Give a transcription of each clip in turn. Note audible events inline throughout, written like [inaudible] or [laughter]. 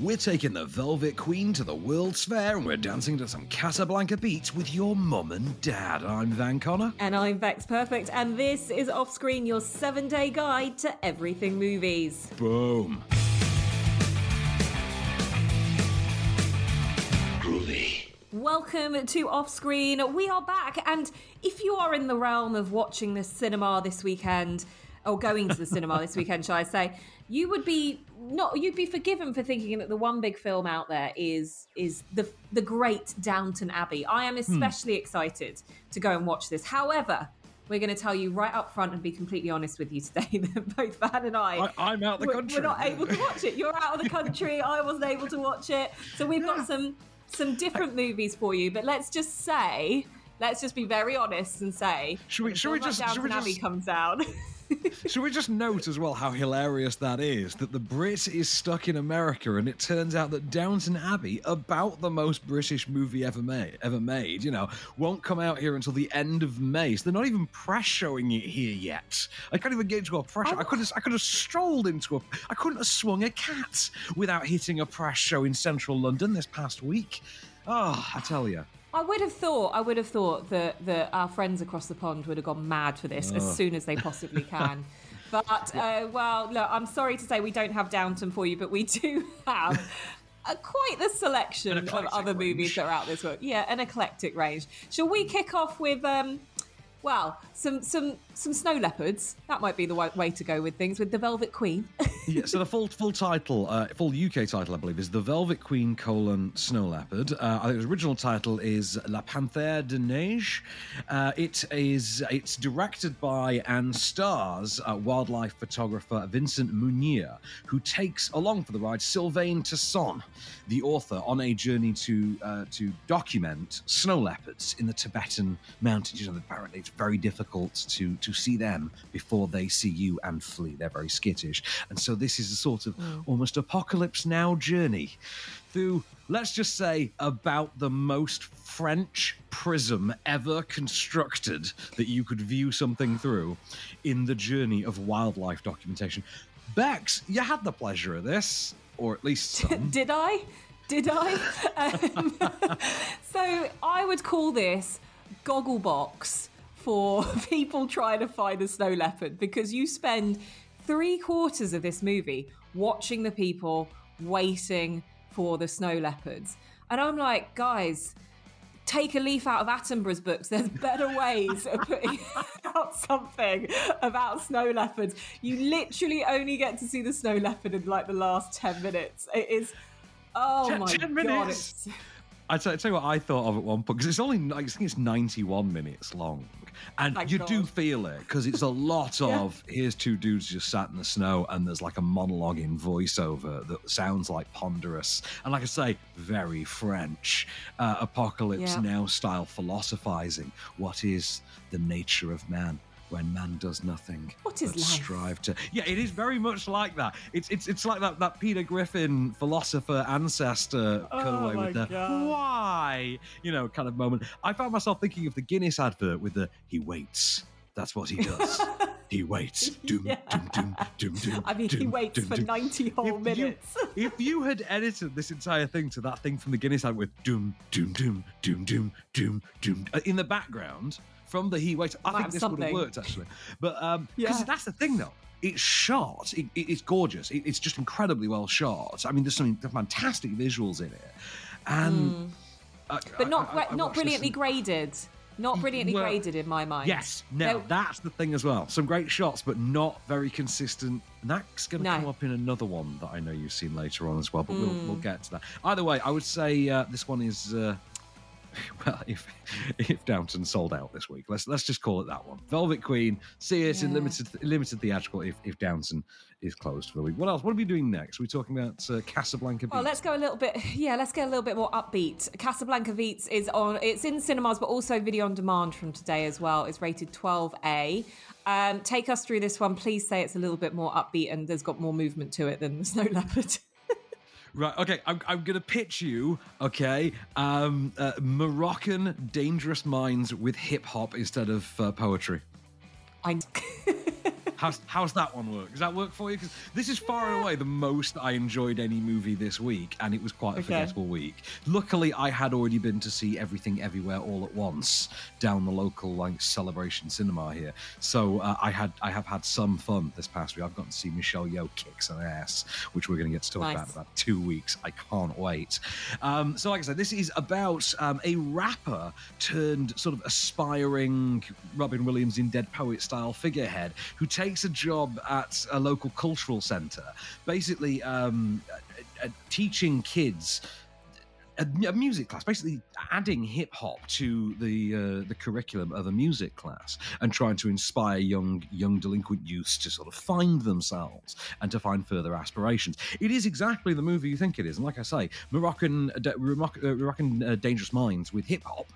We're taking the Velvet Queen to the World's Fair and we're dancing to some Casablanca beats with your mum and dad. I'm Van Connor. And I'm Bex Perfect, and this is Off Screen, your seven day guide to everything movies. Boom. Groovy. Welcome to Off Screen. We are back, and if you are in the realm of watching the cinema this weekend, or going to the cinema this weekend, shall I say, you would be not you'd be forgiven for thinking that the one big film out there is is the the great Downton Abbey. I am hmm. especially excited to go and watch this. However, we're going to tell you right up front and be completely honest with you today [laughs] that both Van and I, I- I'm out the we're- country. We're not able to watch it. You're out of the country. I wasn't able to watch it. So we've got some some different movies for you. But let's just say, let's just be very honest and say, Should we- should we just- should we just- comes out? [laughs] [laughs] Should we just note as well how hilarious that is? That the Brit is stuck in America, and it turns out that Downton Abbey, about the most British movie ever made, ever made, you know, won't come out here until the end of May. So they're not even press showing it here yet. I can't even get into a press. show. I oh. could have, I could have strolled into a. I couldn't have swung a cat without hitting a press show in central London this past week. Oh, I tell you. I would have thought, I would have thought that, that our friends across the pond would have gone mad for this as soon as they possibly can. [laughs] But, uh, well, look, I'm sorry to say we don't have Downton for you, but we do have a, quite the selection of other movies that are out this week. Yeah, an eclectic range. Shall we kick off with, um, well, some some some snow leopards? That might be the wa- way to go with things, with the Velvet Queen. [laughs] yeah, so the full full title, uh, full UK title, I believe, is The Velvet Queen: colon, Snow Leopard. Uh, I think the original title is La Panthère de Neige. Uh, it is it's directed by and stars uh, wildlife photographer Vincent Munier, who takes along for the ride Sylvain Tesson, the author, on a journey to uh, to document snow leopards in the Tibetan mountains. You know, apparently it's very difficult to to see them before they see you and flee. They're very skittish, and so this is a sort of almost apocalypse now journey through. Let's just say about the most French prism ever constructed that you could view something through in the journey of wildlife documentation. Bex, you had the pleasure of this, or at least [laughs] some. Did I? Did I? [laughs] Um, [laughs] so I would call this Gogglebox for [laughs] people trying to find a snow leopard because you spend three quarters of this movie watching the people waiting for the snow leopards. And I'm like, guys, take a leaf out of Attenborough's books. There's better ways of putting [laughs] out something about snow leopards. You literally only get to see the snow leopard in like the last 10 minutes. It is, oh Ten- my 10 god. minutes? It's, [laughs] I tell, I tell you what I thought of at one point because it's only I think it's ninety one minutes long, and Thank you God. do feel it because it's a [laughs] lot Yeah. of here's two dudes just sat in the snow and there's like a monologue in voiceover that sounds like ponderous and like I say very French uh, apocalypse Yeah. now style philosophizing. What is the nature of man? When man does nothing What is life? strive to yeah it is very much like that it's it's it's like that that Peter Griffin philosopher ancestor cutaway my with the God. why you know kind of moment I found myself thinking of the Guinness advert with the he waits that's what he does [laughs] he waits doom Yeah. doom doom doom doom I mean, he waits doom, for doom. 90 whole If you- minutes. [laughs] if you had edited this entire thing to that thing from the Guinness ad with doom doom doom doom doom doom doom uh, in the background from the he waits, I Might think this would have worked actually. But um, because Yeah. that's the thing though, it's shot. It, it- it's gorgeous. It, it's just incredibly well shot. I mean, there's some fantastic visuals in it, and I- Hmm. but not I- I- I not brilliantly and- graded. Not brilliantly Well, graded in my mind. Yes, no, that's the thing as well. Some great shots, but not very consistent. And that's going to No. come up in another one that I know you've seen later on as well. But we'll Hmm. we'll get to that. Either way, I would say uh, this one is. Uh, [laughs] well, if if Downton sold out this week, let's let's just call it that one. Velvet Queen, see it in limited limited theatrical. If if Downton is closed for the week, what else? What are we doing next? Are we talking about uh, Casablanca? Well, let's go a little bit. [laughs] Yeah, let's get a little bit more upbeat. Casablanca Beats is on. It's in cinemas, but also video on demand from today as well. It's rated 12A. Um, take us through this one. Please say it's a little bit more upbeat and there's got more movement to it than the [laughs] Snow Leopard. Right. Okay. I'm, I'm going to pitch you. Okay. Um, uh, Moroccan dangerous minds with hip hop instead of uh, poetry. I. [laughs] How's how's that one work? Does that work for you? Because this is far and away the most I enjoyed any movie this week, and it was quite a Okay. forgettable week. Luckily, I had already been to see Everything Everywhere All at Once down the local like celebration cinema here, so uh, I had I have had some fun this past week. I've gotten to see Michelle Yeoh kick some ass, which we're going to get to talk Nice. about in about two weeks. I can't wait. Um, so, like I said, this is about um, a rapper turned sort of aspiring Robin Williams in Dead Poet style figurehead who takes a job at a local cultural centre, basically um, teaching kids. A, music class, basically adding hip hop to the uh, the curriculum of a music class, and trying to inspire young young delinquent youths to sort of find themselves and to find further aspirations. It is exactly the movie you think it is, and like I say, Moroccan uh, Moroccan, uh, Moroccan uh, Dangerous Minds with hip hop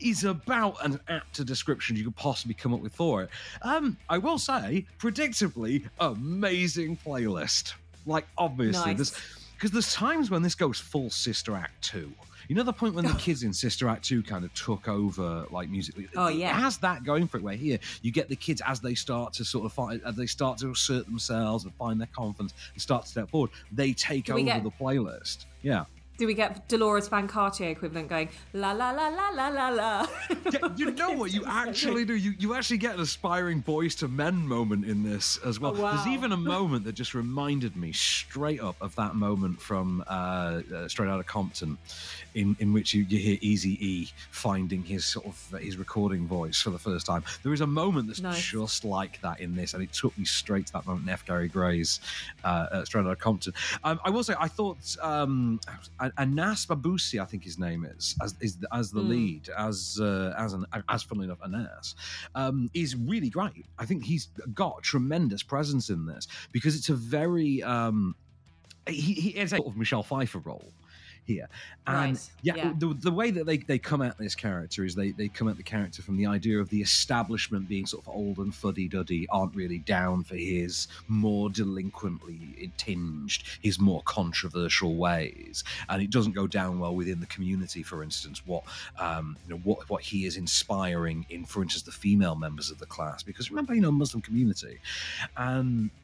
is about an apt description you could possibly come up with for it. Um, I will say, predictably, amazing playlist. Like, obviously, Nice. there's because there's times when this goes full Sister Act two. You know the point when the kids in Sister Act two kind of took over, like musically. Oh, It yeah. has that going for it. Where here you get the kids as they start to sort of find, as they start to assert themselves and find their confidence and start to step forward, they take we over get- the playlist. Yeah. Do we get Deloris Van Cartier equivalent going la la la la la la la? Yeah, you know what you [laughs] actually do? You you actually get an aspiring Boyz II Men moment in this as well. Oh, wow. There's even a [laughs] moment that just reminded me straight up of that moment from uh, uh, Straight Outta Compton, in in which you, you hear Easy E finding his sort of his recording voice for the first time. There is a moment that's Nice. just like that in this, and it took me straight to that moment in F. Gary Gray's uh, uh, Straight Outta Compton. Um, I will say, I thought um, Anas Basbousi, I think his name is, as is the, as the Hmm. lead, as uh, as an as funnily enough Anas, um, is really great. I think he's got tremendous presence in this because it's a very um, he, he it's a sort of Michelle Pfeiffer role here, and Right, yeah, yeah. The, the way that they, they come at this character is they, they come at the character from the idea of the establishment being sort of old and fuddy duddy, aren't really down for his more delinquently tinged, his more controversial ways, and it doesn't go down well within the community. For instance, what um, you know what what he is inspiring in, for instance, the female members of the class, because remember, you know, Muslim community, and a-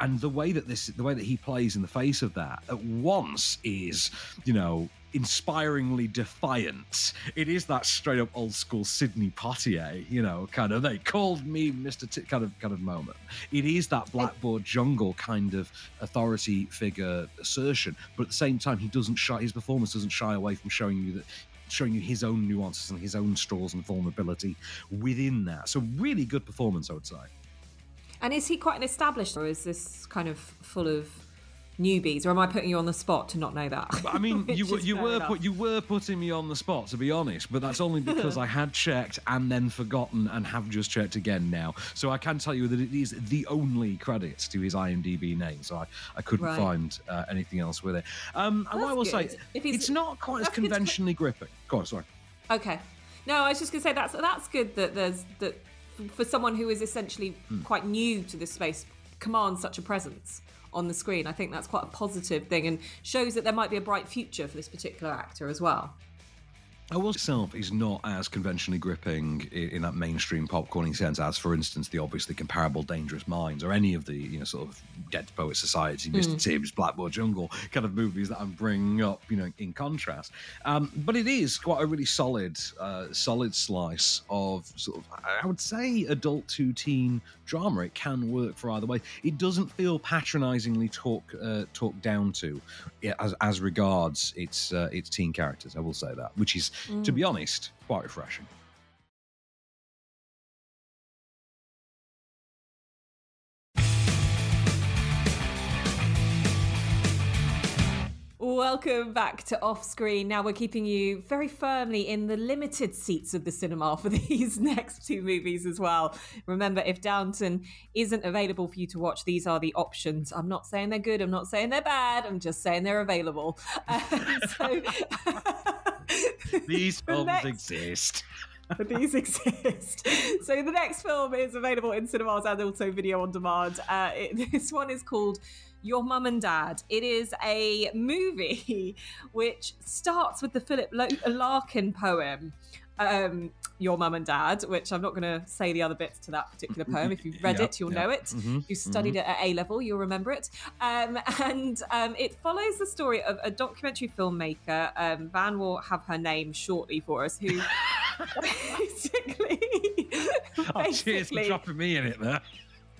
and the way that this the way that he plays in the face of that at once is you know inspiringly defiant. It is that straight up old school Sidney Poitier you know kind of they called me mr T kind of kind of moment. It is that blackboard jungle kind of authority figure assertion but at the same time he doesn't shy his performance doesn't shy away from showing you that showing you his own nuances and his own straws and vulnerability within that. So really good performance i would say and is he quite an established, or is this kind of full of newbies? Or am I putting you on the spot to not know that? I mean, [laughs] you were you were put, you were putting me on the spot, to be honest. But that's only because I had checked and then forgotten and have just checked again now. So I can tell you that it is the only credits to his IMDb name. So I, I couldn't Right. find uh, anything else with it. Um, and I will say, good. If it's not quite as that's good to- conventionally gripping. Go on, sorry. Okay. No, I was just going to say that's that's good that there's that for someone who is essentially Hmm. quite new to this space commands such a presence on the screen. I think that's quite a positive thing and shows that there might be a bright future for this particular actor as well. I will itself is not as conventionally gripping in, in that mainstream popcorning sense as, for instance, the obviously comparable Dangerous Minds or any of the you know sort of Dead Poet Society, Mr. Tibbs, Blackboard Jungle kind of movies that I'm bringing up, you know, in contrast. Um, but it is quite a really solid, uh, solid slice of sort of I would say adult to teen drama. It can work for either way. It doesn't feel patronisingly talk uh, talked down to as as regards its uh, its teen characters. I will say that, which is Mm. to be honest, quite refreshing. Welcome back to Off Screen. Now we're keeping you very firmly in the limited seats of the cinema [laughs] for these next two movies as well. Remember, if Downton isn't available for you to watch, these are the options. I'm not saying they're good, I'm not saying they're bad, I'm just saying they're available. [laughs] So, [laughs] [laughs] These films next- exist. [laughs] but these exist. [laughs] So the next film is available in cinemas and also video on demand. Uh, it, this one is called Your Mum and Dad. It is a movie which starts with the Philip Larkin poem. Um, Your Mum and Dad, which I'm not going to say the other bits to that particular poem. If you've read Yeah, it, you'll yeah. know it. Mhm, you studied it at A level, you'll remember it. Um, [laughs] and um, it follows the story of a documentary filmmaker. Um, Van will have her name shortly for us, who [laughs] basically. Oh, cheers for dropping me in it there.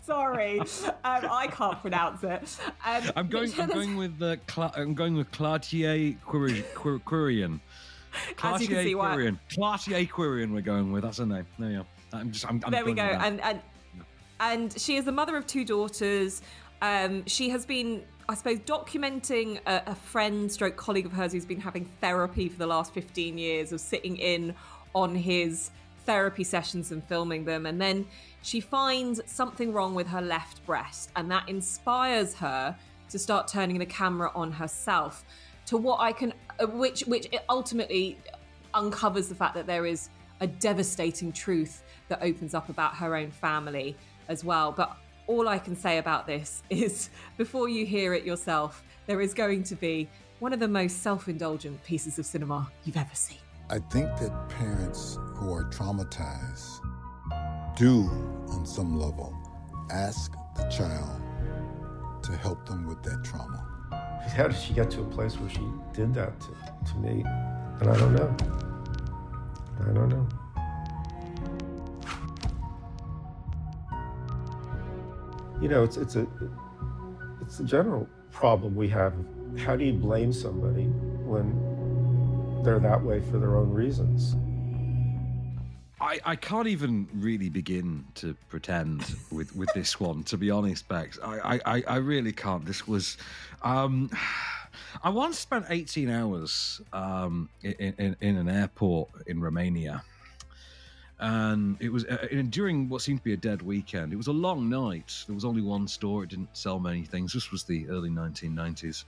Sorry, [laughs] um, I can't pronounce it. Um, I'm going. I'm going with the. Cla- I'm going with Clartier Quiri- Quirian. [laughs] As you can see, why- Clartier Quirian. We're going with. That's her name. There you go. I'm just. I'm, I'm there we go. And and and she is the mother of two daughters. Um, she has been, I suppose, documenting a, a friend, stroke colleague of hers who's been having therapy for the last 15 years of sitting in on his therapy sessions and filming them. And then she finds something wrong with her left breast, and that inspires her to start turning the camera on herself to what I can, uh, which which ultimately uncovers the fact that there is a devastating truth that opens up about her own family as well. But all I can say about this [laughs] is before you hear it yourself, there is going to be one of the most self indulgent pieces of cinema you've ever seen. I think that parents who are traumatized do, on some level, ask the child to help them with that trauma. How did she get to a place where she did that to, to me? And I don't know. I don't know. You know, it's it's a it's a general problem we have. How do you blame somebody when they're that way for their own reasons? I, I can't even really begin to pretend with, with this one, to be honest, Bex. I, I, I really can't. This was. Um, [sighs] I once spent 18 hours um, in, in, in an airport in Romania. And it was uh, in- during what seemed to be a dead weekend. It was a long night. There was only one store. It didn't sell many things. This was the early 1990s.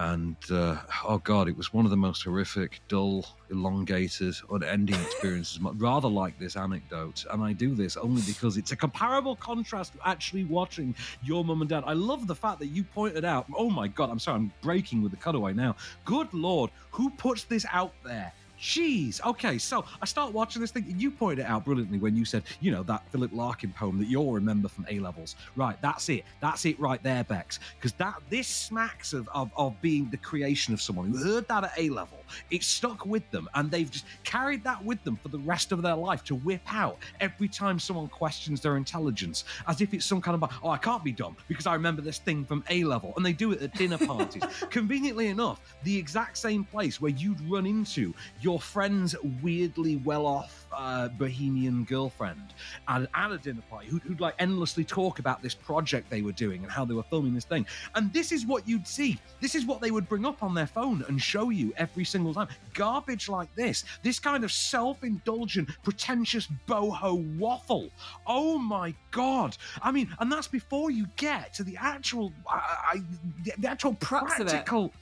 And uh, oh god, it was one of the most horrific, dull, elongated, unending experiences. [laughs] Rather like this anecdote, and I do this only because it's a comparable contrast to actually watching your mum and dad. I love the fact that you pointed out. Oh my god, I'm sorry, I'm breaking with the cutaway now. Good lord, who puts this out there? Jeez. Okay, so I start watching this thing. You pointed it out brilliantly when you said, you know, that Philip Larkin poem that you'll remember from A levels. Right, that's it. That's it right there, Bex. Because that this smacks of, of of being the creation of someone who heard that at A level. It stuck with them, and they've just carried that with them for the rest of their life to whip out every time someone questions their intelligence, as if it's some kind of oh, I can't be dumb because I remember this thing from A level, and they do it at dinner parties. [laughs] Conveniently enough, the exact same place where you'd run into your friend's weirdly well-off uh, bohemian girlfriend at, at a dinner party who'd, who'd like endlessly talk about this project they were doing and how they were filming this thing. And this is what you'd see. This is what they would bring up on their phone and show you every single time. Garbage like this, this kind of self-indulgent, pretentious boho waffle. Oh my god! I mean, and that's before you get to the actual, I, I, the, the actual Crux of it. practical.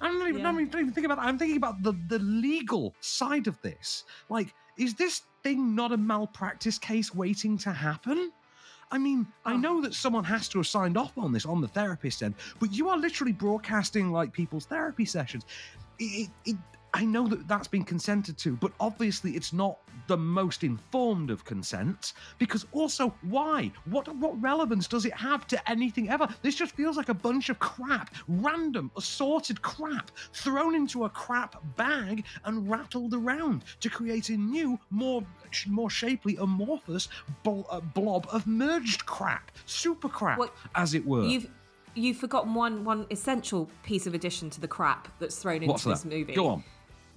I'm not even, Yeah. Not even thinking about that. I'm thinking about the, the legal side of this. Like, is this thing not a malpractice case waiting to happen? I mean, I Oh. know that someone has to have signed off on this on the therapist end, but you are literally broadcasting like people's therapy sessions. It, it, I know that that's been consented to, but obviously it's not the most informed of consents because also why? What what relevance does it have to anything ever? This just feels like a bunch of crap, random, assorted crap thrown into a crap bag and rattled around to create a new, more more shapely, amorphous uh, blob of merged crap, super crap, What- as it were. You've you've forgotten one one essential piece of addition to the crap that's thrown into What's this that? movie. Go on.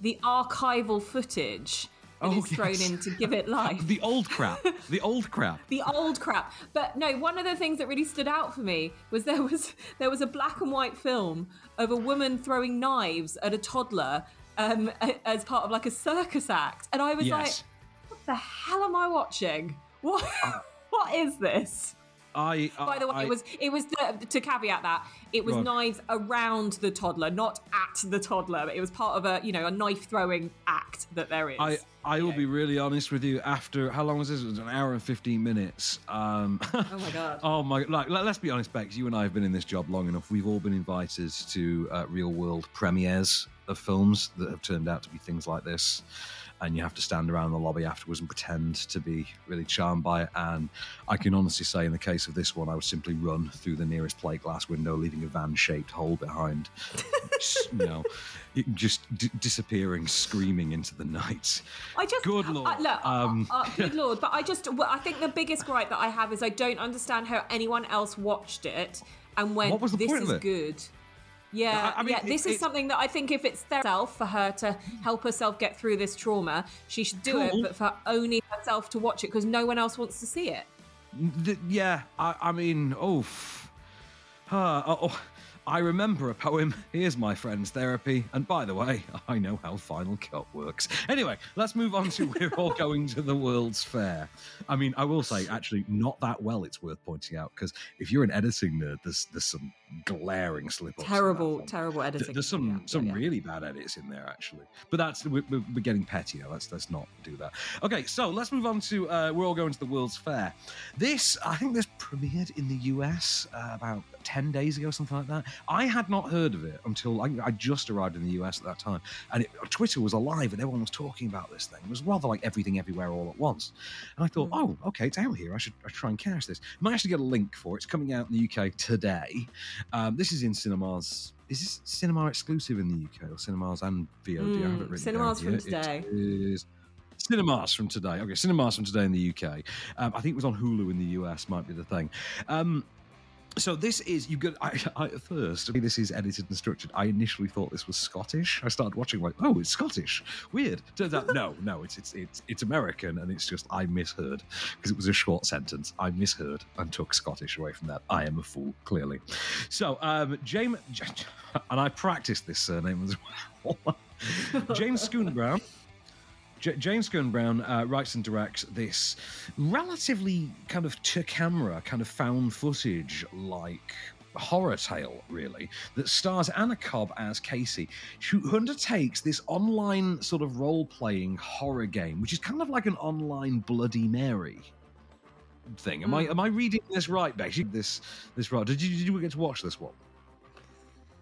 The archival footage that Oh, is thrown yes. in to give it life. [laughs] The old crap. the old crap. [laughs] the old crap. But no, one of the things that really stood out for me was there [laughs] was there was a black and white film of a woman throwing knives at a toddler um, as part of like a circus act, and I was like, "What the hell am I watching? What what is this?" I. By the way, I, it was it was the, to caveat that it was knives around the toddler, not at the toddler. It was part of a you know a knife throwing act that there is. I, I will know. be really honest with you. After how long was this? It was an hour and fifteen minutes. Um, Oh my [laughs] God. oh my! Like, let- let's be honest, Bex. You and I have been in this job long enough. We've all been invited to uh, real world premieres of films that have turned out to be things like this. And you have to stand around the lobby afterwards and pretend to be really charmed by it. And I can honestly say, in the case of this one, I would simply run through the nearest plate glass window, leaving a van-shaped hole behind. [laughs] you know, just d- disappearing, screaming into the night. I just good lord. Uh, look, um, uh, uh, [laughs] good lord. But I just, well, I think the biggest gripe that I have is I don't understand how anyone else watched it and went, What was the "This is it?" good." Yeah, I- I mean, yeah. it- This is it- something that I think if it's herself for her to help herself get through this trauma, she should do it. But for only herself to watch it because no one else wants to see it. Th- yeah, I, I mean, oof. Uh, oh, oh, I remember a poem. Here's my friend's therapy. And by the way, I know how Final Cut works. Anyway, let's move on to [laughs] We're All Going to the World's Fair. I mean, I will say, actually, not that well, it's worth pointing out, because if you're an editing nerd, there's, there's some glaring slip ups. Terrible, terrible editing. There's some Yeah, some yeah. really bad edits in there actually, but that's we're, we're getting petty now. Let's let's not do that. Okay, so let's move on to uh, we're all going to the World's Fair. This I think this premiered in the US uh, about ten days ago, something like that. I had not heard of it until I, I just arrived in the US at that time, and it, Twitter was alive and everyone was talking about this thing. It was rather like everything everywhere all at once, and I thought, Mm. oh, okay, it's out here. I should I try and catch this. I Managed to get a link for it. It's coming out in the UK today. Um, this is in cinemas. Is this cinema exclusive in the UK or cinemas and VOD? I have Mm, it written cinemas from today. Is cinemas from today. Okay, cinemas from today in the UK. Um, I think it was on Hulu in the US. Might be the thing. Um, so this is you get. I, I, at first, this is edited and structured. I initially thought this was Scottish. I started watching like, oh, it's Scottish. Weird. Turns out, no, no, it's it's it's it's American, and it's just I misheard because it was a short sentence. I misheard and took Scottish away from that. I am a fool, clearly. So, um, James, [laughs] and I practiced this surname as well. [laughs] James Schoon Brown. J- James Gunn Brown uh, writes and directs this relatively kind of to camera, kind of found footage like horror tale, really, that stars Anna Cobb as Casey, who undertakes this online sort of role playing horror game, which is kind of like an online Bloody Mary thing. Am I Mm. am I reading this right, Bex? This this right? Did you did you get to watch this one?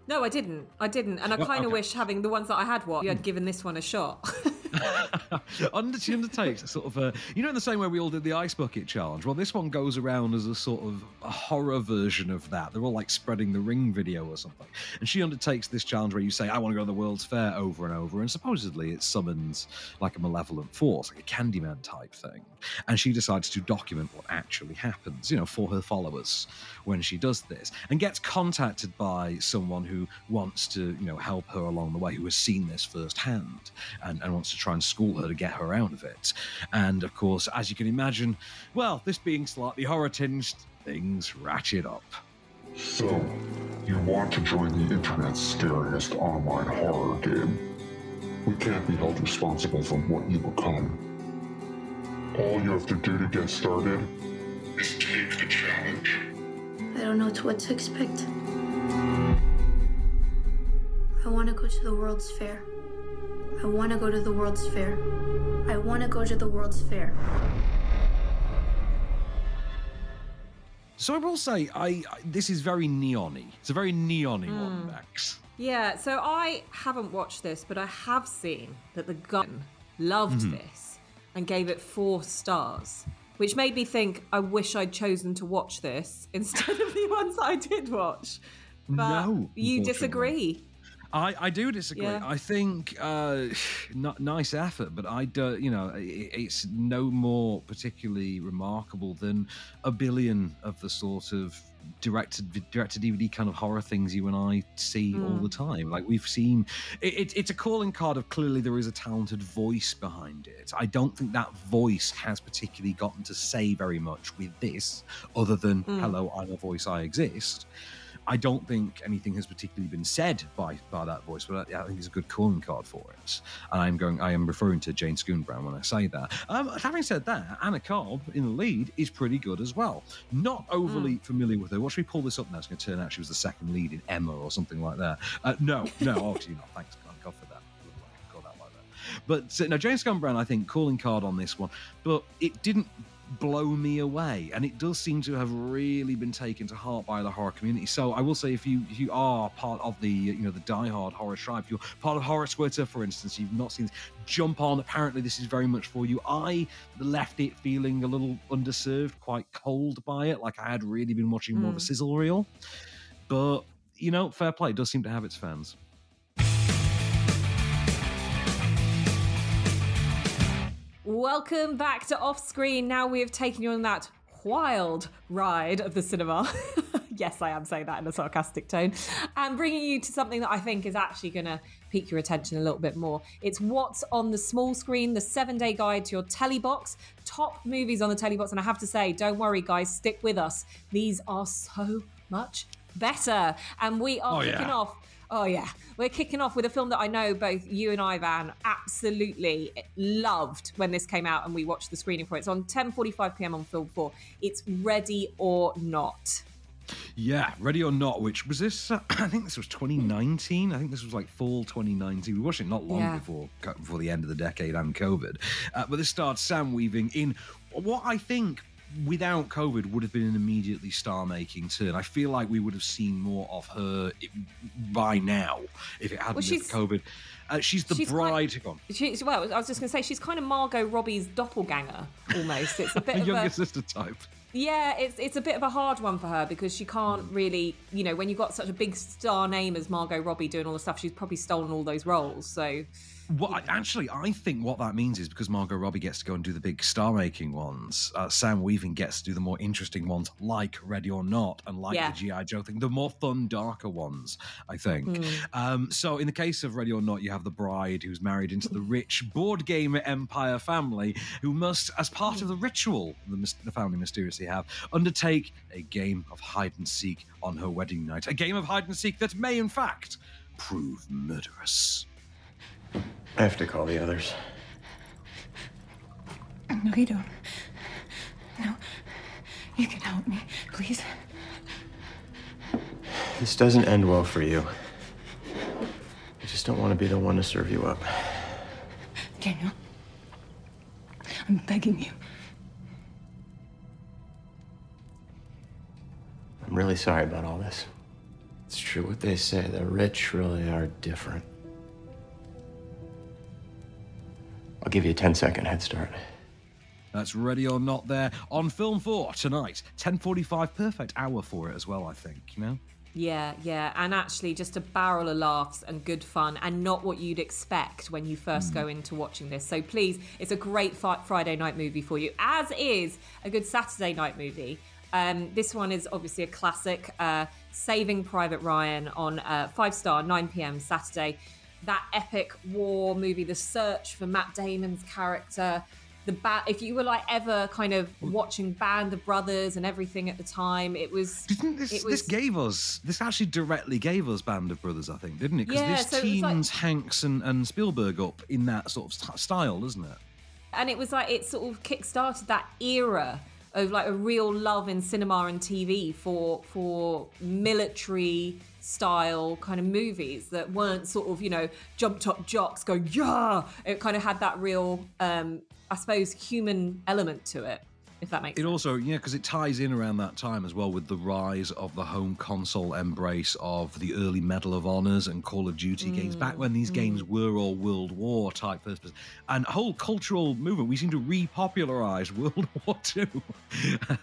No, I didn't. I didn't, and I kind of okay. wish having the ones that I had watched, you had given this one a shot. [laughs] [laughs] Under, undertakes sort of a, you know, in the same way we all did the ice bucket challenge. Well, this one goes around as a sort of a horror version of that. They're all like spreading the ring video or something. And she undertakes this challenge where you say, "I want to go to the World's Fair" over and over, and supposedly it summons like a malevolent force, like a Candyman type thing. And she decides to document what actually happens, you know, for her followers when she does this, and gets contacted by someone who wants to, you know, help her along the way, who has seen this firsthand and, and wants to try and school her to get her out of it. And of course, as you can imagine, well, this being slightly horror tinged, things ratchet up. So, you want to join the internet's scariest online horror game? We can't be held responsible for what you become. All you have to do to get started is take the challenge. I don't know what to expect. I want to go to the World's Fair. I want to go to the World's Fair. I want to go to the World's Fair. So I will say, I, I this is very neon-y. It's a very neon-y one, Max. yeah, so I haven't watched this, but I have seen that the gun loved Mm-hmm. this and gave it four stars, which made me think I wish I'd chosen to watch this [laughs] instead of the ones I did watch. But No, you unfortunately. disagree. I, I do disagree. Yeah. I think uh, not nice effort, but I do. You know, i it's no more particularly remarkable than a billion of the sort of directed directed DVD kind of horror things you and I see all the time. Like we've seen, it, it, it's a calling card of clearly there is a talented voice behind it. I don't think that voice has particularly gotten to say very much with this, other than "Hello, I'm a voice, I exist." I don't think anything has particularly been said by by that voice, but I, I think it's a good calling card for it. And I'm going, I am referring to Jane Schoenbrun when I say that. Um, having said that, Anna Cobb in the lead is pretty good as well. Not overly familiar with her. What should we pull this up now? It's going to turn out she was the second lead in Emma or something like that. Uh, no, no, [laughs] obviously not. Thanks God for that. Looked like I got that like that. But so, no, Jane Schoenbrun, I think, calling card on this one, but it didn't blow me away, and it does seem to have really been taken to heart by the horror community. So I will say, if you if you are part of the you know the diehard horror tribe, if you're part of Horror Twitter, for instance, you've not seen this, jump on. Apparently, this is very much for you. I left it feeling a little underserved, quite cold by it, like I had really been watching more of a Mm. sizzle reel. But you know, fair play. It does seem to have its fans. Welcome back to Off Screen. Now we have taken you on that wild ride of the cinema. [laughs] yes, I am saying that in a sarcastic tone. And bringing you to something that I think is actually going to pique your attention a little bit more. It's what's on the small screen, the seven day guide to your telly box, top movies on the telly box. And I have to say, don't worry, guys, stick with us. These are so much better. And we are Oh, kicking yeah. off Oh yeah, we're kicking off with a film that I know both you and I, Van, absolutely loved when this came out and we watched the screening for it. It's on 10:45 p.m. on Film 4. It's Ready or Not. Yeah, Ready or Not, which was this? Uh, [clears throat] I think this was 2019. I think this was like fall 2019. We watched it not long Yeah. before before the end of the decade and COVID. Uh, but this starred Samara Weaving in what I think. Without COVID, would have been an immediately star-making turn. I feel like we would have seen more of her by now if it hadn't been for COVID. Uh, she's the she's bride. quite-. She's, well, I was just going to say she's kind of Margot Robbie's doppelganger almost. It's a [laughs] bit A of younger a sister type. Yeah, it's it's a bit of a hard one for her because she can't Hmm. really, you know, when you've got such a big star name as Margot Robbie doing all the stuff, she's probably stolen all those roles. So Well, I, actually, I think what that means is because Margot Robbie gets to go and do the big star-making ones, uh, Samara Weaving gets to do the more interesting ones, like Ready or Not, and like Yeah. the GI Joe thing, the more fun, darker ones. I think. Hmm. Um, so, in the case of Ready or Not, you have the bride who's married into the rich board game empire family, who must, as part of the ritual the, the family mysteriously have, undertake a game of hide and seek on her wedding night. A game of hide and seek that may, in fact, prove murderous. I have to call the others. No, you don't. No. You can help me, please. This doesn't end well for you. I just don't want to be the one to serve you up. Daniel. I'm begging you. I'm really sorry about all this. It's true what they say, the rich really are different. I'll give you a 10 second head start. That's ready or not there on Film 4 tonight. 10.45, perfect hour for it as well, I think, you know? Yeah, yeah, and actually just a barrel of laughs and good fun, and not what you'd expect when you first go into watching this. So please, it's a great fi- Friday night movie for you, as is a good Saturday night movie. Um, this one is obviously a classic, uh, Saving Private Ryan on uh, five star, 9 p.m. Saturday. That epic war movie, The Search for Matt Damon's character. The ba- if you were like ever kind of watching Band of Brothers and everything at the time, it was Didn't this, it this gave us, this actually directly gave us Band of Brothers, I think, didn't it? Because Yeah, this so it like- teams Hanks and, and Spielberg up in that sort of st- style, isn't it? and it was like it sort of kick-started that era of like a real love in cinema and TV for for military style kind of movies that weren't sort of you know jump up jocks going yeah. It kind of had that real um I suppose human element to it if that makes It sense. also, yeah, because it ties in around that time as well with the rise of the home console embrace of the early Medal of Honors and Call of Duty games, back when these mm, games mm. were all World War type first person. And a whole cultural movement. We seem to repopularize [laughs] World War II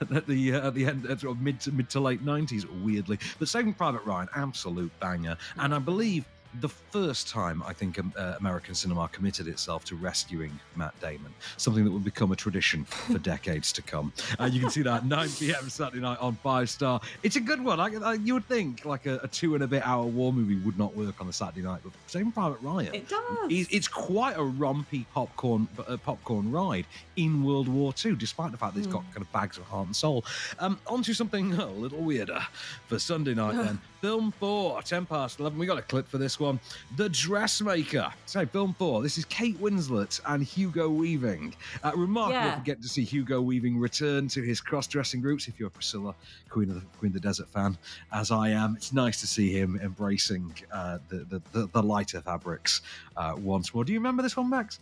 [laughs] at the uh, at the end, at sort of mid to mid to late 90s, weirdly. But Saving Private Ryan, absolute banger. Mm. And I believe the first time I think um, uh, American cinema committed itself to rescuing Matt Damon, something that would become a tradition for [laughs] decades to come. Uh, you can see that 9 p.m. Saturday night on Five Star. It's a good one. I, I, you would think like a, a two and a bit hour war movie would not work on a Saturday night, but Saving Private Ryan, It does. is- It's quite a rompy popcorn uh, popcorn ride in World War II, despite the fact that it's got kind of bags of heart and soul. Um, on to something a little weirder for Sunday night [laughs] then. Film 4, 10 past 11. We got a clip for this one, The Dressmaker. So, film four. This is Kate Winslet and Hugo Weaving. Uh, remarkable Yeah. to get to see Hugo Weaving return to his cross-dressing roots. If you're a Priscilla, Queen of the Queen of the Desert fan, as I am, it's nice to see him embracing uh, the, the, the the lighter fabrics uh, once more. Do you remember this one, Max?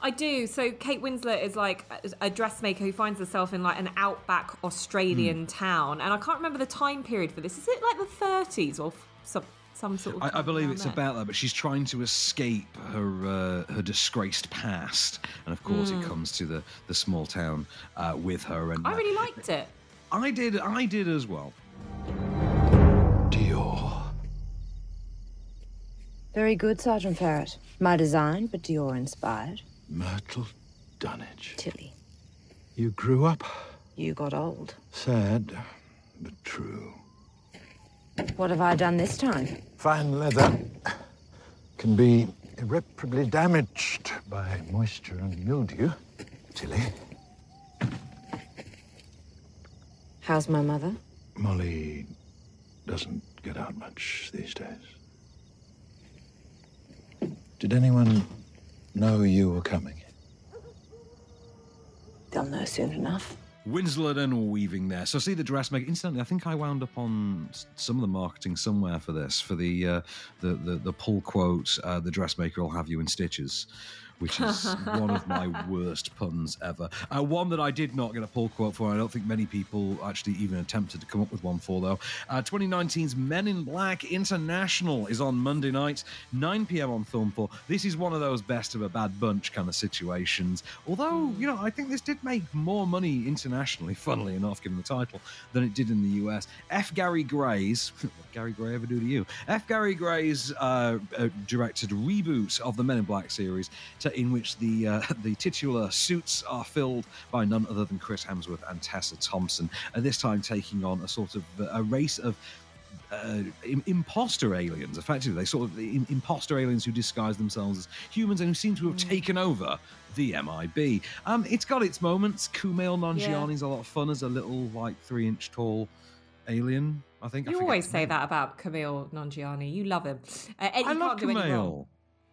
I do. So Kate Winslet is like a- dressmaker who finds herself in like an outback Australian town, and I can't remember the time period for this. Is it like the 30s or some some sort of? I, I believe it's there? about that, but she's trying to escape her uh, her disgraced past, and of course, it comes to the the small town uh, with her. And I uh, really liked it. I did, I did as well. Dior. Very good, Sergeant Farrat. My design, but Dior inspired. Myrtle Dunnage. Tilly, You grew up you got old. sad, but true. What have I done this time? Fine leather can be irreparably damaged by moisture and mildew. Tilly, How's my mother? Molly doesn't get out much these days. Did anyone know you were coming? They'll know soon enough. Winslet and Weaving there. So see the dressmaker. Incidentally, I think I wound up on some of the marketing somewhere for this, for the uh, the, the the pull quote. Uh, the dressmaker will have you in stitches. Which is one of my [laughs] worst puns ever. Uh, one that I did not get a pull quote for. I don't think many people actually even attempted to come up with one for, though. Uh, 2019's Men in Black International is on Monday night, 9 p.m. on 4. This is one of those best of a bad bunch kind of situations. Although, you know, I think this did make more money internationally, funnily enough, given the title, than it did in the US. F. Gary Gray's, [laughs] what Gary Gray ever do to you? F. Gary Gray's uh, uh, directed reboot of the Men in Black series, to, in which the uh, [laughs] the titular suits are filled by none other than Chris Hemsworth and Tessa Thompson, and this time taking on a sort of uh, a race of uh, im- imposter aliens. Effectively, they sort of im- imposter aliens who disguise themselves as humans and who seem to have taken over the MIB. Um, it's got its moments. Kumail Nanjiani's a lot of fun as a little like three inch tall alien. I think I You forget always say that about Kumail Nanjiani. You love him. Uh, I love can't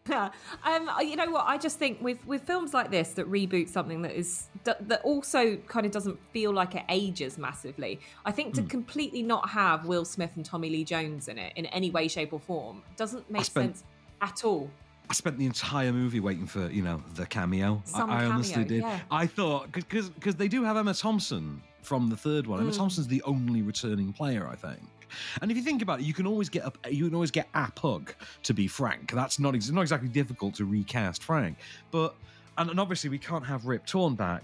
do any wrong. Kumail. um, you know what? I just think with with films like this that reboot something that is that, also kind of doesn't feel like it ages massively. I think Hmm. to completely not have Will Smith and Tommy Lee Jones in it in any way, shape, or form doesn't make spent- sense at all. I spent the entire movie waiting for you know the cameo. I- Some I, honestly cameo, did. yeah. I thought because because they do have Emma Thompson from the third one. Emma Mm. Thompson's the only returning player, I think. And if you think about it, you can always get a you can always get a pug to be Frank. That's not ex- not exactly difficult to recast Frank, but and, and obviously we can't have Rip Torn back.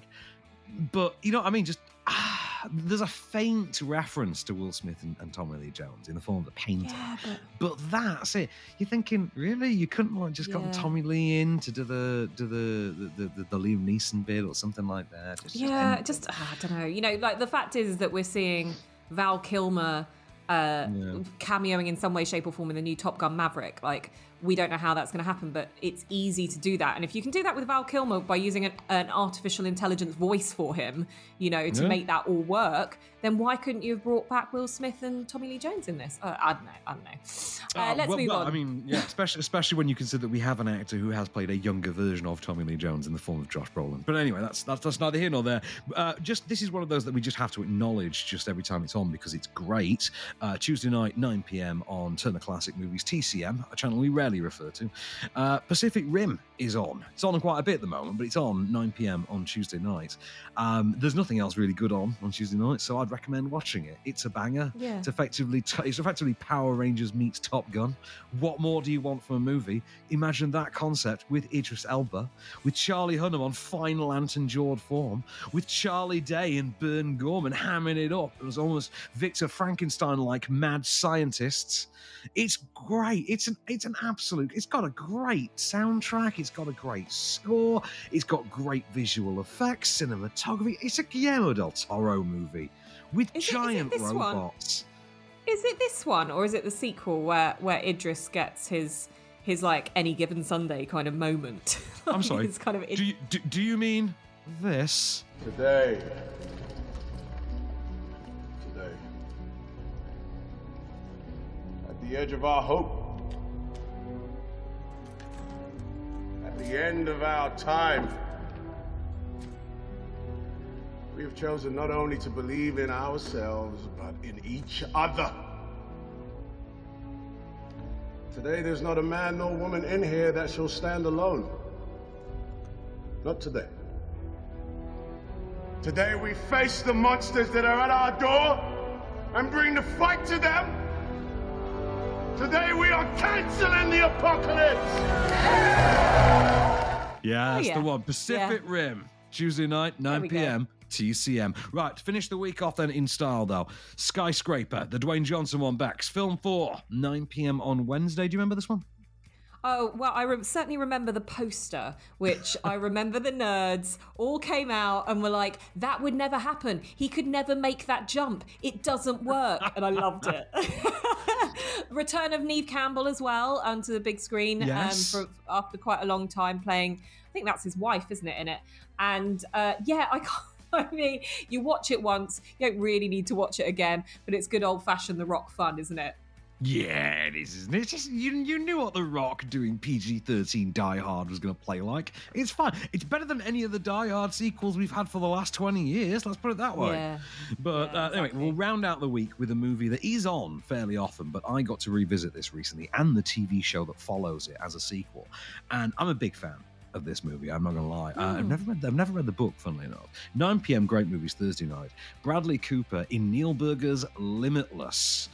But you know what I mean? Just ah, there's a faint reference to Will Smith and, and Tommy Lee Jones in the form of the painting. Yeah, but But that's it. You're thinking, really? You couldn't like just Yeah. gotten Tommy Lee in to do the do the the, the, the Liam Neeson bit or something like that. Just, yeah, just ah, I don't know. You know, like the fact is that we're seeing Val Kilmer uh, cameoing in some way, shape, or form in the new Top Gun Maverick. Like we don't know how that's going to happen, but it's easy to do that. And if you can do that with Val Kilmer by using an, an artificial intelligence voice for him, you know, to Yeah. make that all work, then why couldn't you have brought back Will Smith and Tommy Lee Jones in this? Uh, I don't know. I don't know. Uh, Uh, let's well, move well, on. I mean, yeah, especially especially when you consider that we have an actor who has played a younger version of Tommy Lee Jones in the form of Josh Brolin. But anyway, that's that's, that's neither here nor there. Uh, just this is one of those that we just have to acknowledge just every time it's on because it's great. Uh, Tuesday night, 9 p.m. on Turner Classic Movies TCM, a channel we rarely refer to. Uh, Pacific Rim is on. It's on quite a bit at the moment, but it's on 9 p.m. on Tuesday night. Um, there's nothing else really good on on Tuesday night, so I'd recommend watching it. It's a banger. Yeah. It's effectively it's effectively Power Rangers meets Top Gun. What more do you want from a movie? Imagine that concept with Idris Elba, with Charlie Hunnam on fine Lantern Jawed form, with Charlie Day and Burn Gorman hamming it up. It was almost Victor Frankenstein like mad scientists. It's great. It's an it's an absolute. It's got a great soundtrack. It's got a great score. It's got great visual effects, cinematography. It's a Guillermo del Toro movie with Is it- is it giant one? robots. Is it this one or is it the sequel where where Idris gets his his like any given Sunday kind of moment? [laughs] I'm sorry. It's kind of do, you, do, do you mean this? Today. Today. At the edge of our hope, the end of our time. We have chosen not only to believe in ourselves, but in each other. Today, there's not a man nor woman in here that shall stand alone. Not today. Today, we face the monsters that are at our door and bring the fight to them. Today, we are canceling the apocalypse. Yeah, Oh, that's yeah. the one. Pacific Yeah. Rim, Tuesday night, 9 we go. p.m. TCM. Right, finish the week off then in style though. Skyscraper, the Dwayne Johnson one backs. Film 4, 9 p.m. on Wednesday. Do you remember this one? Oh, well, I re- certainly remember the poster, which I [laughs] remember the nerds all came out and were like, that would never happen. He could never make that jump. It doesn't work. And I loved it. [laughs] Return of Neve Campbell as well onto the big screen Yes. um, for, after quite a long time playing, I think that's his wife, isn't it, in it? And uh, yeah, I can't. [laughs] I mean, you watch it once, you don't really need to watch it again, but it's good old fashioned The Rock fun, isn't it? Yeah, it is, isn't it? It's just, you, you knew what The Rock doing PG 13 Die Hard was going to play like. It's fine. It's better than any of the Die Hard sequels we've had for the last 20 years. Let's put it that way. Yeah. But Yeah, uh, anyway, we'll round out the week with a movie that is on fairly often, but I got to revisit this recently and the TV show that follows it as a sequel. And I'm a big fan of this movie. I'm not going to lie. Uh, I've Mm. never read. I've never read the book. Funnily enough, 9 p.m. Great movies Thursday night. Bradley Cooper in Neil Burger's Limitless.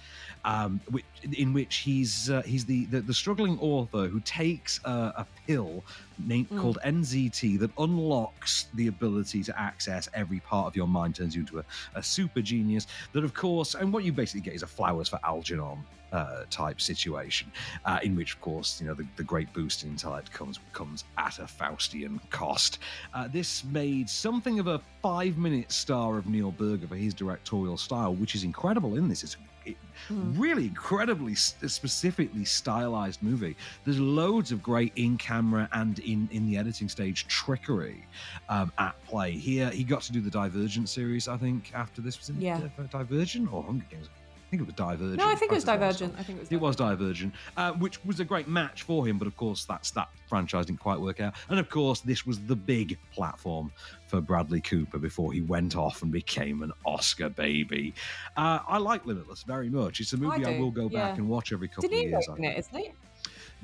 Um, which, in which he's uh, he's the, the the struggling author who takes a, a pill named Mm. called NZT that unlocks the ability to access every part of your mind, turns you into a, a super genius. That of course, and what you basically get is a flowers for Algernon uh, type situation, uh, in which, of course, you know the, the great boost in intellect comes comes at a Faustian cost. Uh, this made something of a five-minute star of Neil Burger for his directorial style, which is incredible in this. It's it, really incredibly specifically stylized movie. There's loads of great in-camera and in in the editing stage trickery um, at play. Here, he got to do the Divergent series, I think. After this was it Yeah. Di- Divergent or Hunger Games. I think it was Divergent. No, I think it was That's his last Divergent. I think it was It was Divergent, uh, which was a great match for him, but of course that's that franchise didn't quite work out. And of course, this was the big platform for Bradley Cooper before he went off and became an Oscar baby. Uh, I like Limitless very much. It's a movie I, do, will go back yeah. and watch every couple De of years. I in it, isn't he?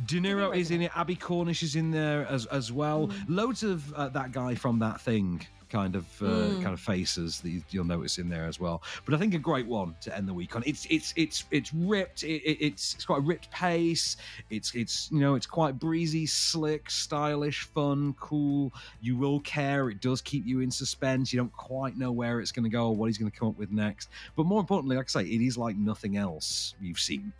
De Niro is in it. Abbie Cornish is in there as as well. Mm. Loads of uh, that guy from that thing kind of uh, Mm. kind of faces that you- you'll notice in there as well. But I think a great one to end the week on. It's it's it's it's ripped. It, it- it's it's quite a ripped pace. It's it's you know it's quite breezy, slick, stylish, fun, cool. You will care. It does keep you in suspense. You don't quite know where it's going to go or what he's going to come up with next. But more importantly, like I say, it is like nothing else you've seen.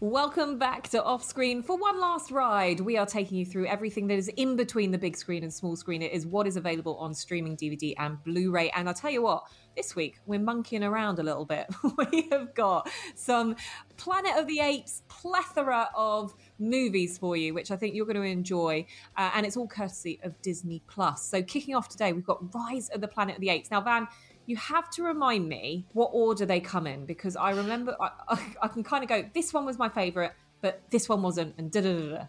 Welcome back to Off Screen for one last ride. We are taking you through everything that is in between the big screen and small screen. It is what is available on streaming DVD and Blu ray. And I'll tell you what, this week we're monkeying around a little bit. [laughs] we have got some Planet of the Apes plethora of movies for you, which I think you're going to enjoy. Uh, and it's all courtesy of Disney Plus. So, kicking off today, we've got Rise of the Planet of the Apes. Now, Van, you have to remind me what order they come in because I remember I, I, I can kind of go, this one was my favourite, but this one wasn't, and da da da da.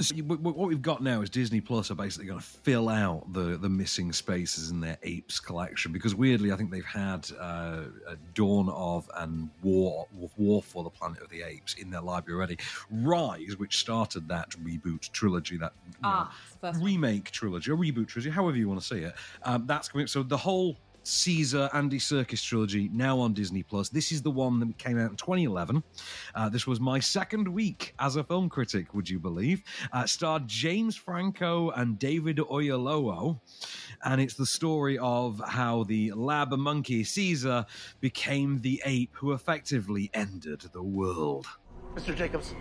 So what we've got now is Disney Plus are basically going to fill out the the missing spaces in their apes collection because weirdly I think they've had uh, a Dawn of and War War for the Planet of the Apes in their library already. Rise, which started that reboot trilogy, that know, Ah, it's the first one. remake trilogy, or reboot trilogy, however you want to see it. Um, that's coming. So the whole Caesar Andy Serkis trilogy now on Disney Plus. This is the one that came out in 2011. Uh, this was my second week as a film critic. Would you believe? Uh, starred James Franco and David Oyelowo, and it's the story of how the lab monkey Caesar became the ape who effectively ended the world. Mr. Jacobs,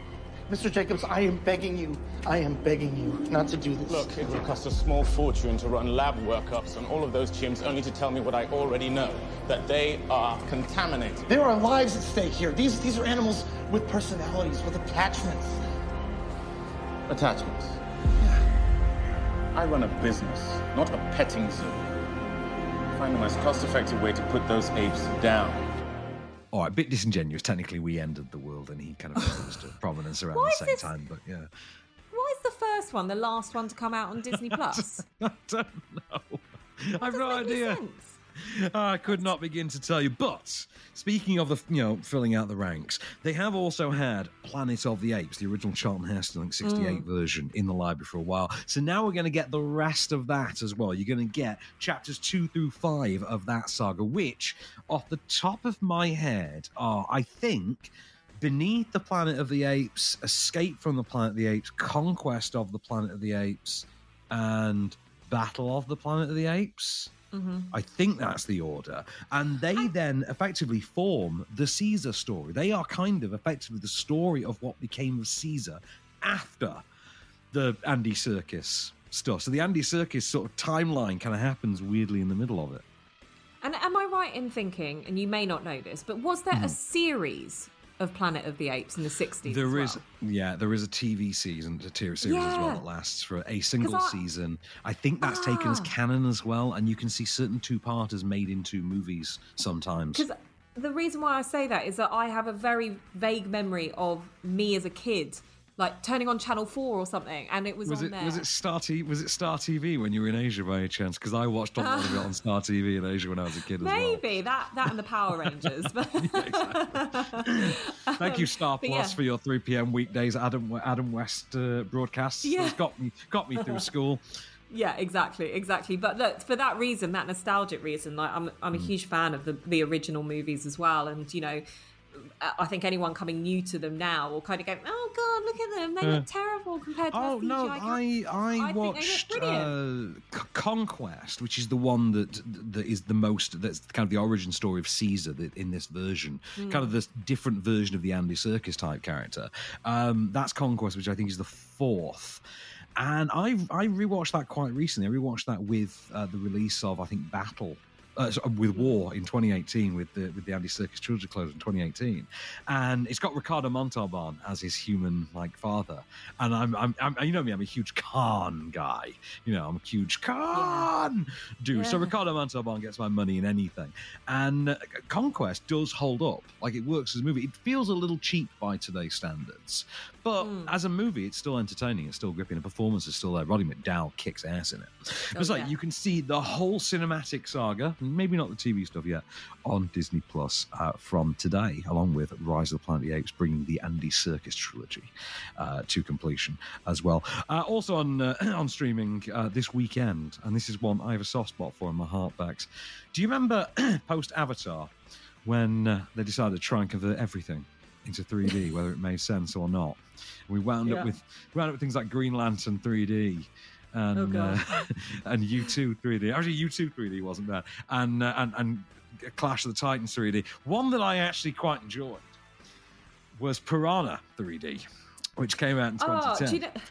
Mr. Jacobs, I am begging you, I am begging you not to do this. Look, it will cost a small fortune to run lab workups on all of those chimps only to tell me what I already know that they are contaminated. There are lives at stake here. These, these are animals with personalities, with attachments. Attachments. Yeah. I run a business, not a petting zoo. Find the most cost effective way to put those apes down. All right, a bit disingenuous. Technically, we ended the world, and he kind of [laughs] rose to prominence around the same this- time. But yeah, Why is the first one the last one to come out on [laughs] Disney Plus? I don't know. I've no idea. I could not begin to tell you. But speaking of the, you know, filling out the ranks, they have also had Planet of the Apes, the original Charlton Heston, I think 68 Mm. version, in the library for a while. So now we're going to get the rest of that as well. You're going to get chapters two through five of that saga, which, off the top of my head, are, I think, Beneath the Planet of the Apes, Escape from the Planet of the Apes, Conquest of the Planet of the Apes, and Battle of the Planet of the Apes. Mm-hmm. I think that's the order. And they then effectively form the Caesar story. They are kind of effectively the story of what became of Caesar after the Andy Serkis stuff. So the Andy Serkis sort of timeline kind of happens weirdly in the middle of it. And am I right in thinking, and you may not know this, but was there a series of Planet of the Apes in the 60s? There as is, yeah, there is a TV season, a tier series as well that lasts for a single I- season. I think that's taken as Ah. canon as well, and you can see certain two-parters made into movies sometimes. Because the reason why I say that is that I have a very vague memory of me as a kid, like turning on Channel 4 or something, and it was, Was on it there. was it Star T was it Star TV when you were in Asia by any chance? Because I watched a lot of it on Star TV in Asia when I was a kid as well. Maybe that that and the Power Rangers. But [laughs] Thank you, [laughs] Star Plus, yeah. for your 3 p.m. weekdays Adam Adam West uh, broadcasts. Yeah. That's got me got me through [laughs] school. Yeah, exactly, exactly. But look, for that reason, that nostalgic reason, like I'm, I'm a Mm. huge fan of the the original movies as well. And you know, I- I think anyone coming new to them now will kind of go, "Oh God, look at them! They Uh, look terrible compared to Oh our no, CGI." I I, look watched uh, Conquest, which is the one that that is the most that's kind of the origin story of Caesar in this version, Hmm. kind of this different version of the Andy Serkis type character. Um, that's Conquest, which I think is the fourth. And I I rewatched that quite recently. I rewatched that with uh, the release of I think Battle. Uh, with War in 2018, with the with the Andy Serkis trilogy close in 2018, and it's got Ricardo Montalban as his human like father, and I'm, I'm, I'm you know me, I'm a huge Khan guy, you know, I'm a huge Khan dude. So Ricardo Montalban gets my money in anything, and uh, Conquest does hold up, like it works as a movie. It feels a little cheap by today's standards, but Hmm. as a movie, it's still entertaining, it's still gripping, the performance is still there. Roddy McDowall kicks ass in it. It's Oh, like yeah. you can see the whole cinematic saga, maybe not the TV stuff yet, on Disney Plus uh, from today, along with Rise of the Planet of the Apes, bringing the Andy Serkis trilogy uh, to completion as well. Uh, also on uh, [clears throat] on streaming uh, this weekend, and this is one I have a soft spot for in my heart backs. Do you remember [clears throat] post Avatar when uh, they decided to try and convert everything? Into 3D, [laughs] whether it made sense or not. We wound Yeah. up with wound up with things like Green Lantern 3D, and Oh, uh, [laughs] and U2 3D. Actually, U2 3D wasn't there, and uh, and and Clash of the Titans 3D. One that I actually quite enjoyed was Piranha 3D, which came out in Oh, 2010. do you know?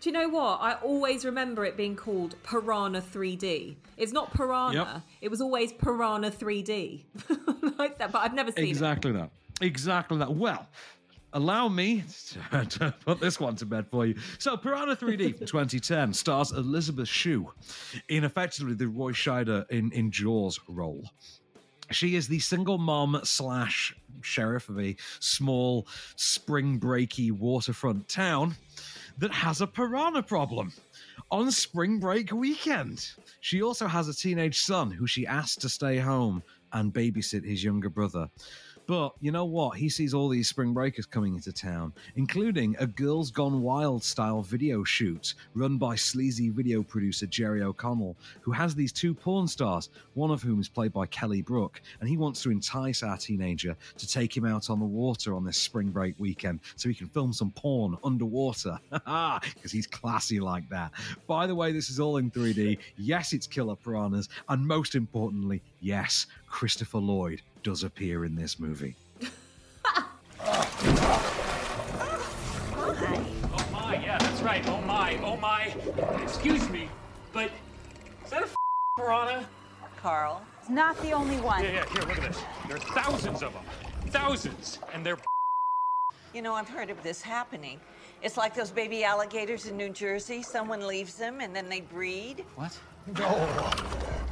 Do you know what? I always remember it being called Piranha 3D. It's not Piranha. Yep. It was always Piranha 3D. [laughs] like that, but I've never seen it. exactly that. Exactly that. Well, allow me [laughs] to, put this one to bed for you. So, Piranha 3D from [laughs] 2010 stars Elizabeth Shue in effectively the Roy Scheider in, in Jaws role. She is the single mom slash sheriff of a small spring breaky waterfront town that has a piranha problem on spring break weekend. She also has a teenage son who she asked to stay home and babysit his younger brother. But you know what? He sees all these spring breakers coming into town, including a Girls Gone Wild style video shoot run by sleazy video producer Jerry O'Connell, who has these two porn stars, one of whom is played by Kelly Brook, and he wants to entice our teenager to take him out on the water on this spring break weekend so he can film some porn underwater. [laughs] Because he's classy like that. By the way, this is all in 3D. Yes, it's killer piranhas. And most importantly, yes, Christopher Lloyd does appear in this movie. Oh my, yeah, that's right. Oh my, oh my. Excuse me, but is that a f- piranha? Carl, it's not the only one. Yeah, yeah, here, look at this. There are thousands of them. Thousands. And they're You know, I've heard of this happening. It's like those baby alligators in New Jersey. Someone leaves them and then they breed. What? No.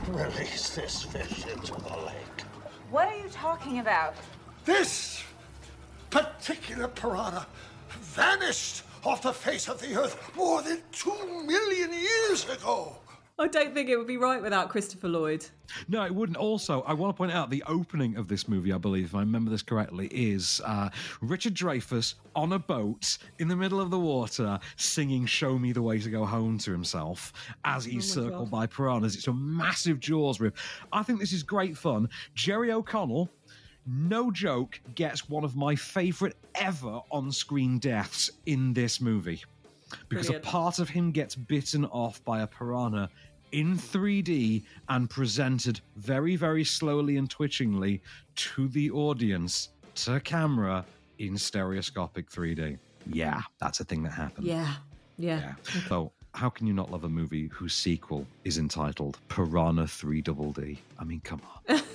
Release this fish into the lake. What are you talking about? This particular piranha vanished off the face of the earth more than two million years ago. I don't think it would be right without Christopher Lloyd. No, it wouldn't. Also, I want to point out the opening of this movie, I believe, if I remember this correctly, is uh, Richard Dreyfuss on a boat in the middle of the water singing Show Me the Way to Go Home to himself as he's Oh circled God. by piranhas. It's a massive Jaws riff. I think this is great fun. Jerry O'Connell. No joke, gets one of my favourite ever on screen deaths in this movie. Because Brilliant. a part of him gets bitten off by a piranha in 3D and presented very, very slowly and twitchingly to the audience, to camera, in stereoscopic 3D. Yeah, that's a thing that happened. Yeah. Yeah. So, how can you not love a movie whose sequel is entitled Piranha 3 Double D? I mean, come on. [laughs]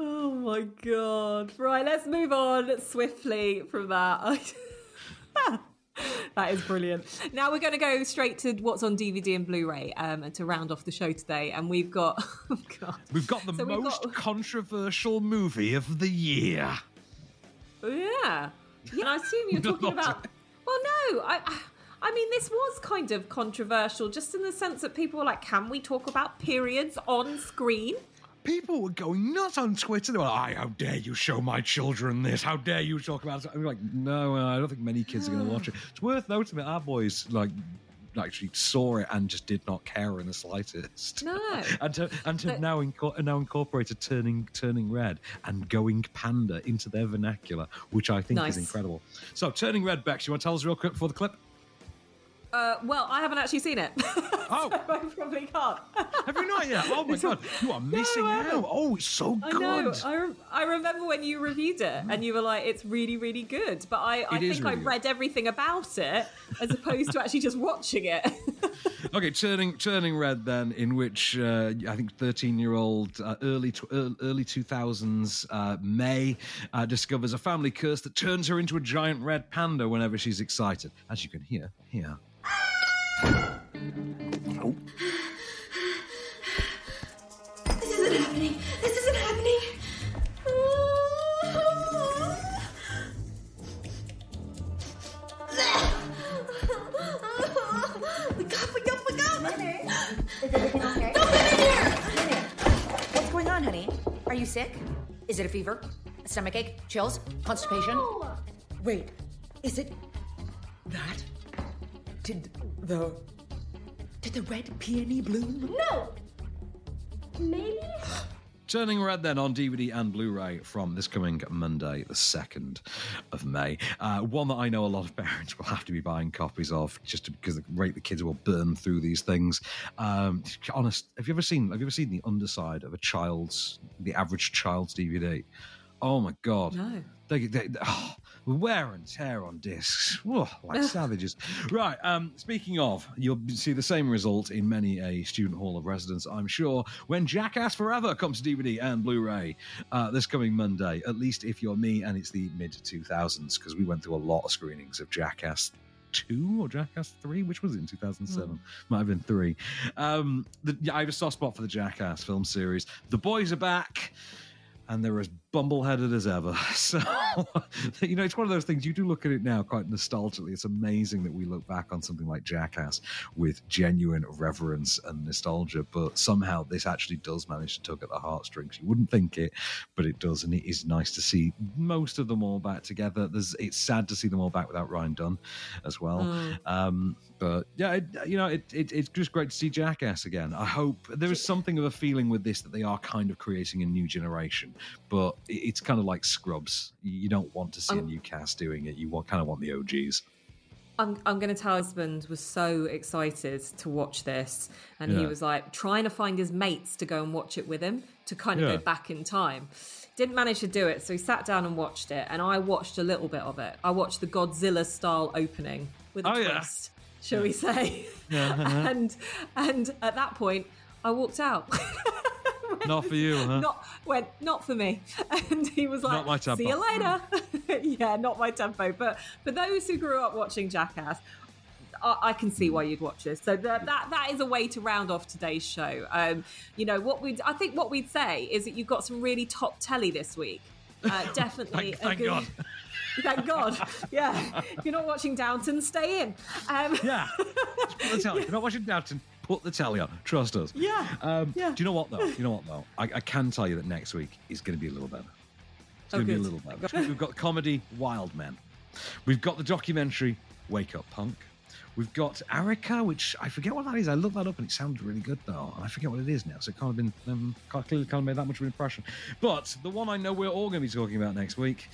Oh my god. Right, let's move on swiftly from that. [laughs] [laughs] that is brilliant. Now we're going to go straight to what's on DVD and Blu-ray um, and to round off the show today. And we've got, [laughs] oh god, We've got the So most got- controversial movie of the year. Oh, yeah, yeah. And I assume you're [laughs] talking about. Well, no, I. I- I mean, this was kind of controversial, just in the sense that people were like, "Can we talk about periods on screen?" People were going nuts on Twitter. They were like, "How dare you show my children this? How dare you talk about it?" I'm like, "No, I don't think many kids are going to watch it." It's worth noting that our boys like actually saw it and just did not care in the slightest. No. [laughs] and to, and to But- now inco- now incorporated turning turning red and going panda into their vernacular, which I think Nice. is incredible. So, turning red, Bex, you want to tell us real quick before the clip? Uh, well, I haven't actually seen it. [laughs] Oh, I probably can't. Have you not yet? Oh my god, you are missing I out. Oh, it's so I good. know. I, rem- I remember when you reviewed it and you were like, it's really, really good. But I, I think I really good. read everything about it as opposed to actually just watching it. [laughs] [laughs] Okay, turning turning red then, in which uh, I think thirteen year old uh, early tw- early two thousands uh, May uh, discovers a family curse that turns her into a giant red panda whenever she's excited, as you can hear here. [gasps] This isn't happening. This Are you sick? Is it a fever? A stomach ache? Chills? Constipation? Wait, is it that? Did the did the red peony bloom? No! Maybe? [gasps] [gasps] [gasps] Turning Red then on DVD and Blu-ray from this coming Monday, the second of May. Uh, one that I know a lot of [laughs] parents will have to be buying copies of, just because the rate the kids will burn through these things. Um, honest, have you ever seen? Have you ever seen the underside of a child's, the average child's DVD? Oh my god! No. They, they, oh, wear and tear on discs, Whoa, like savages. Right. Um, speaking of, you'll see the same result in many a student hall of residence, I'm sure, when Jackass Forever comes to DVD and Blu-ray uh, this coming Monday. At least if you're me, and it's the mid 2000s, because we went through a lot of screenings of Jackass. Two or Jackass three? Which was in 2007? Hmm. Might have been three. Um, the, yeah, I have a soft spot for the Jackass film series. The boys are back and they're as bumbleheaded as ever. [laughs] So, you know, it's one of those things you do look at it now quite nostalgically. It's amazing that we look back on something like Jackass with genuine reverence and nostalgia, but somehow this actually does manage to tug at the heartstrings. You wouldn't think it, but it does, and it is nice to see most of them all back together. There's, it's sad to see them all back without Ryan Dunn as well. Mm. Um, but yeah, it, you know, it, it, it's just great to see Jackass again. I hope there is something of a feeling with this that they are kind of creating a new generation, but it- it's kind of like Scrubs. You don't want to see a Um, new cast doing it. You want, kind of want the OGs. I'm, I'm going to tell husband was so excited to watch this, and he was like trying to find his mates to go and watch it with him to kind of Yeah. go back in time. Didn't manage to do it, so he sat down and watched it, and I watched a little bit of it. I watched the Godzilla style opening with a Oh, yeah. twist, shall we say? Yeah. [laughs] and and at that point, I walked out. Not for you, huh? Not went not for me. And he was like, Not my tempo. "See you later." [laughs] yeah, not my tempo. But for those who grew up watching Jackass, I, I can see why you'd watch this. So that that that is a way to round off today's show. Um, you know what we I think what we'd say is that you've got some really top telly this week. Uh, [laughs] definitely. Thank- a thank good- God. Thank God. Yeah. If you're not watching Downton, stay in. Um, Yeah. Put the telly. If [laughs] you're not watching Downton, put the telly on. Trust us. Yeah. Um, Yeah. Do you know what though? You know what though? I, I can tell you that next week is going to be a little better. It's Oh, going to be a little better. We've got comedy Wild Men. We've got the documentary Wake Up Punk. We've got Arica, which I forget what that is. I looked that up and it sounded really good though, and I forget what it is now. So it can't have been um, can't, clearly can't have made that much of an impression. But the one I know we're all going to be talking about next week,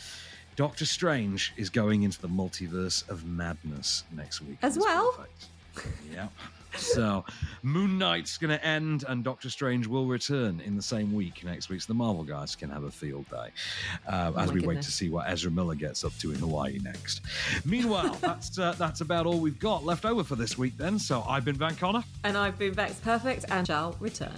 Doctor Strange is going into the multiverse of madness next week. As well. perfect. Yep. So, Moon Knight's going to end, and Doctor Strange will return in the same week next week. So the Marvel guys can have a field day uh, Oh as we wait to see what Ezra Miller gets up to in Hawaii next. Meanwhile, [laughs] that's uh, that's about all we've got left over for this week. Then, so I've been Van Connor. and I've been Bex Perfect and shall return.